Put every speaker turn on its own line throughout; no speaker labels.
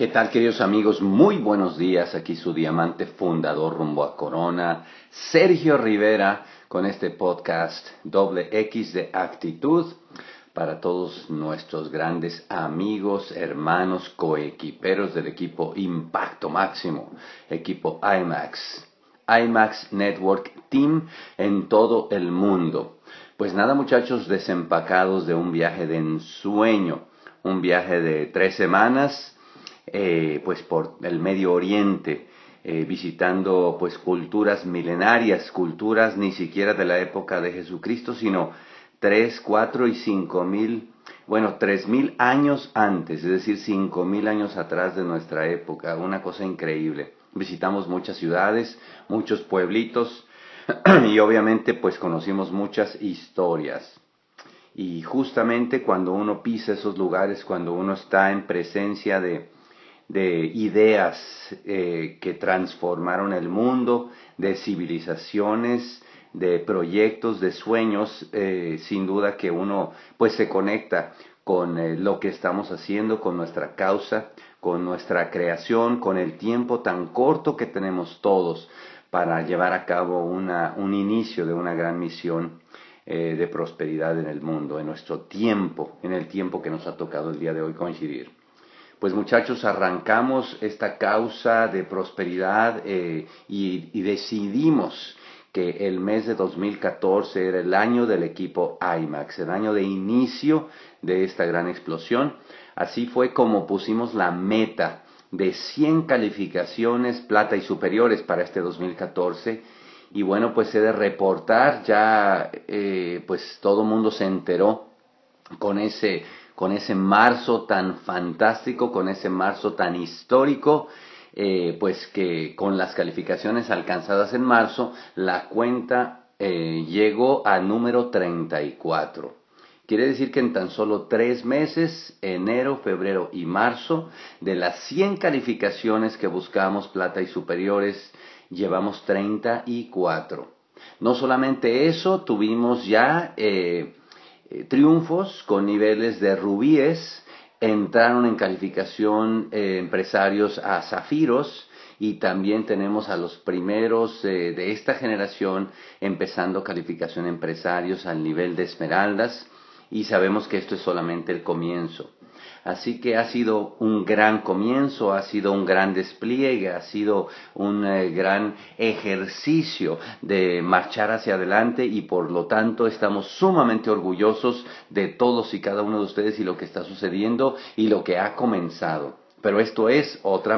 ¿Qué tal, queridos amigos? Muy buenos días. Aquí su diamante fundador rumbo a Corona, Sergio Rivera, con este podcast doble X de actitud para todos nuestros grandes amigos, hermanos, coequiperos del equipo Impacto Máximo, equipo IMAX, IMAX Network Team en todo el mundo. Pues nada, muchachos, desempacados de un viaje de ensueño, un viaje de tres semanas eh, pues por el Medio Oriente, eh, visitando pues culturas milenarias, culturas ni siquiera de la época de Jesucristo, sino tres, cuatro y cinco mil, bueno, tres mil años antes, es decir, cinco mil años atrás de nuestra época, una cosa increíble. Visitamos muchas ciudades, muchos pueblitos y obviamente pues conocimos muchas historias. Y justamente cuando uno pisa esos lugares, cuando uno está en presencia de, de ideas eh, que transformaron el mundo, de civilizaciones, de proyectos, de sueños, eh, sin duda que uno pues se conecta con eh, lo que estamos haciendo, con nuestra causa, con nuestra creación, con el tiempo tan corto que tenemos todos para llevar a cabo una, un inicio de una gran misión de prosperidad en el mundo, en nuestro tiempo, en el tiempo que nos ha tocado el día de hoy coincidir pues muchachos, arrancamos esta causa de prosperidad eh, y, decidimos que el mes de 2014 era el año del equipo IMAX, el año de inicio de esta gran explosión. Así fue como pusimos la meta de 100 calificaciones plata y superiores para este 2014. Y bueno, pues he de reportar, ya eh, pues todo mundo se enteró con ese con ese marzo tan fantástico, con ese marzo tan histórico, eh, pues que con las calificaciones alcanzadas en marzo, la cuenta eh, llegó a número 34. Quiere decir que en tan solo tres meses, enero, febrero y marzo, de las 100 calificaciones que buscamos, plata y superiores, llevamos 34. No solamente eso, tuvimos ya eh, eh, triunfos con niveles de rubíes, entraron en calificación eh, empresarios a zafiros y también tenemos a los primeros eh, de esta generación empezando calificación empresarios al nivel de esmeraldas y sabemos que esto es solamente el comienzo. Así que ha sido un gran comienzo, ha sido un gran despliegue, ha sido un eh, gran ejercicio de marchar hacia adelante y por lo tanto estamos sumamente orgullosos de todos y cada uno de ustedes y lo que está sucediendo y lo que ha comenzado. Pero esto es otra,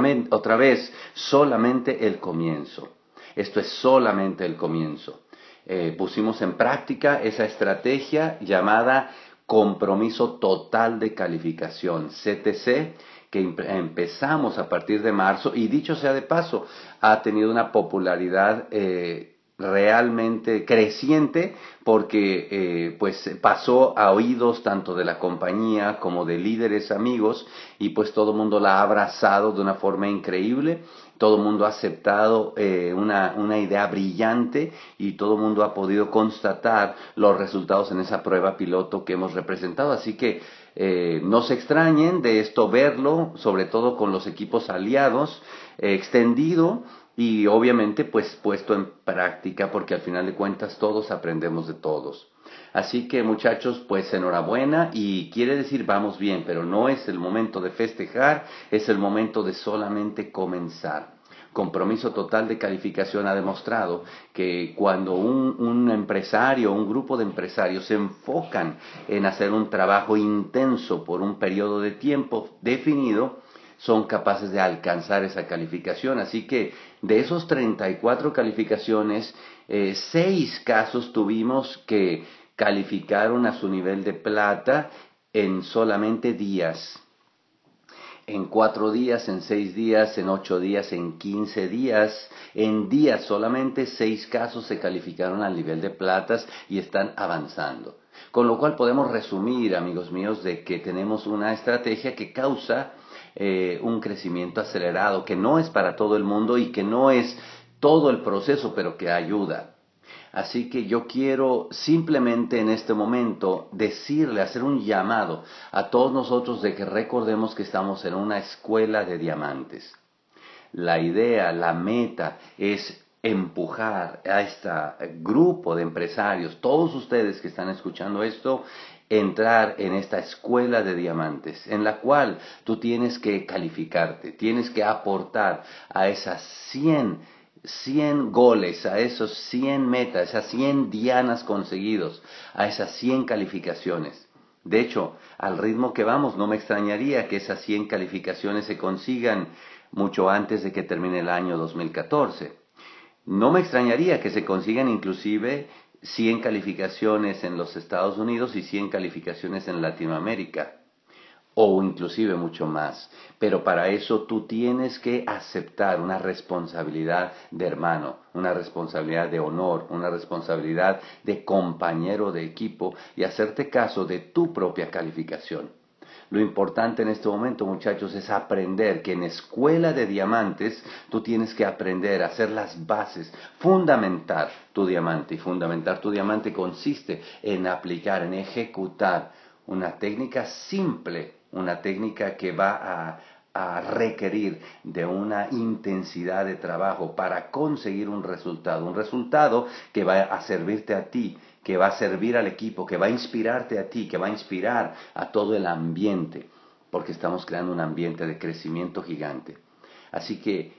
vez solamente el comienzo. Esto es solamente el comienzo. Eh, pusimos en práctica esa estrategia llamada compromiso total de calificación, CTC, que empezamos a partir de marzo y dicho sea de paso, ha tenido una popularidad eh, realmente creciente porque eh, pues pasó a oídos tanto de la compañía como de líderes amigos y pues todo el mundo la ha abrazado de una forma increíble todo el mundo ha aceptado eh, una, una, idea brillante y todo el mundo ha podido constatar los resultados en esa prueba piloto que hemos representado. Así que eh, no se extrañen de esto verlo, sobre todo con los equipos aliados, eh, extendido y obviamente pues puesto en práctica porque al final de cuentas todos aprendemos de todos. Así que muchachos, pues enhorabuena y quiere decir vamos bien, pero no es el momento de festejar, es el momento de solamente comenzar. Compromiso total de calificación ha demostrado que cuando un, un empresario, un grupo de empresarios se enfocan en hacer un trabajo intenso por un periodo de tiempo definido, son capaces de alcanzar esa calificación. Así que de esos 34 calificaciones, eh, seis casos tuvimos que calificaron a su nivel de plata en solamente días. En cuatro días, en seis días, en ocho días, en quince días, en días solamente seis casos se calificaron al nivel de platas y están avanzando. Con lo cual podemos resumir, amigos míos, de que tenemos una estrategia que causa eh, un crecimiento acelerado, que no es para todo el mundo y que no es todo el proceso, pero que ayuda. Así que yo quiero simplemente en este momento decirle, hacer un llamado a todos nosotros de que recordemos que estamos en una escuela de diamantes. La idea, la meta es empujar a este grupo de empresarios, todos ustedes que están escuchando esto, entrar en esta escuela de diamantes, en la cual tú tienes que calificarte, tienes que aportar a esas 100 100 goles, a esos 100 metas, esas 100 dianas conseguidos, a esas 100 calificaciones. De hecho, al ritmo que vamos, no me extrañaría que esas 100 calificaciones se consigan mucho antes de que termine el año 2014. No me extrañaría que se consigan inclusive 100 calificaciones en los Estados Unidos y 100 calificaciones en Latinoamérica o inclusive mucho más. Pero para eso tú tienes que aceptar una responsabilidad de hermano, una responsabilidad de honor, una responsabilidad de compañero de equipo y hacerte caso de tu propia calificación. Lo importante en este momento, muchachos, es aprender que en escuela de diamantes tú tienes que aprender a hacer las bases, fundamentar tu diamante. Y fundamentar tu diamante consiste en aplicar, en ejecutar una técnica simple una técnica que va a, requerir de una intensidad de trabajo para conseguir un resultado, un resultado que va a servirte a ti, que va a servir al equipo, que va a inspirarte a ti, que va a inspirar a todo el ambiente, porque estamos creando un ambiente de crecimiento gigante. Así que,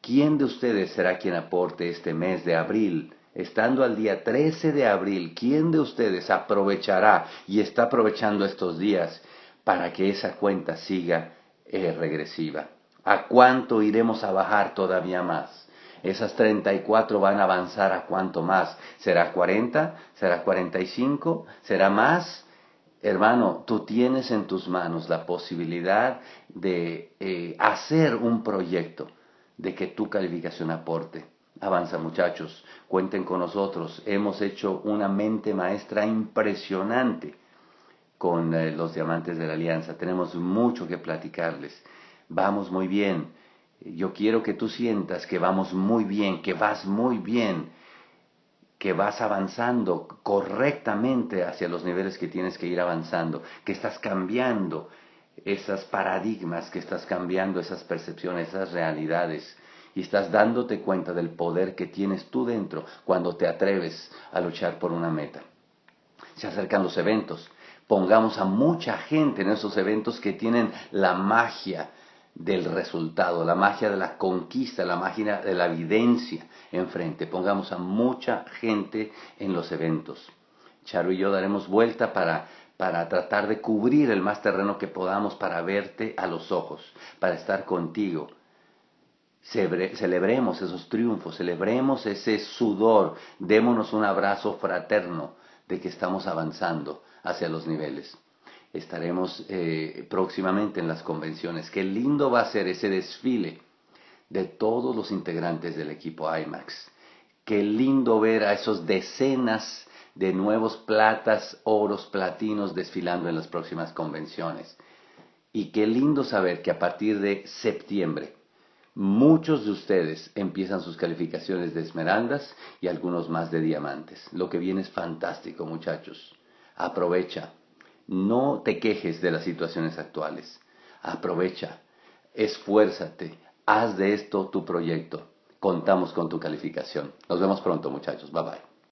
¿quién de ustedes será quien aporte este mes de abril? Estando al día 13 de abril, ¿quién de ustedes aprovechará y está aprovechando estos días para que esa cuenta siga regresiva. ¿A cuánto iremos a bajar todavía más? Esas 34 van a avanzar a cuánto más? ¿Será 40? ¿Será 45? ¿Será más? Hermano, tú tienes en tus manos la posibilidad de eh, hacer un proyecto de que tu calificación aporte. Avanza muchachos, cuenten con nosotros. Hemos hecho una mente maestra impresionante con eh, los diamantes de la alianza. Tenemos mucho que platicarles. Vamos muy bien. Yo quiero que tú sientas que vamos muy bien, que vas muy bien, que vas avanzando correctamente hacia los niveles que tienes que ir avanzando, que estás cambiando esas paradigmas, que estás cambiando esas percepciones, esas realidades y estás dándote cuenta del poder que tienes tú dentro cuando te atreves a luchar por una meta. Se acercan los eventos, pongamos a mucha gente en esos eventos que tienen la magia del resultado, la magia de la conquista, la magia de la evidencia enfrente. Pongamos a mucha gente en los eventos. Charo y yo daremos vuelta para, para tratar de cubrir el más terreno que podamos para verte a los ojos, para estar contigo. Celebremos esos triunfos, celebremos ese sudor, démonos un abrazo fraterno de que estamos avanzando hacia los niveles. Estaremos eh, próximamente en las convenciones. Qué lindo va a ser ese desfile de todos los integrantes del equipo IMAX. Qué lindo ver a esos decenas de nuevos platas, oros, platinos desfilando en las próximas convenciones. Y qué lindo saber que a partir de septiembre muchos de ustedes empiezan sus calificaciones de esmeraldas y algunos más de diamantes. Lo que viene es fantástico, muchachos. Aprovecha. No te quejes de las situaciones actuales. Aprovecha. Esfuérzate. Haz de esto tu proyecto. Contamos con tu calificación. Nos vemos pronto, muchachos. Bye bye.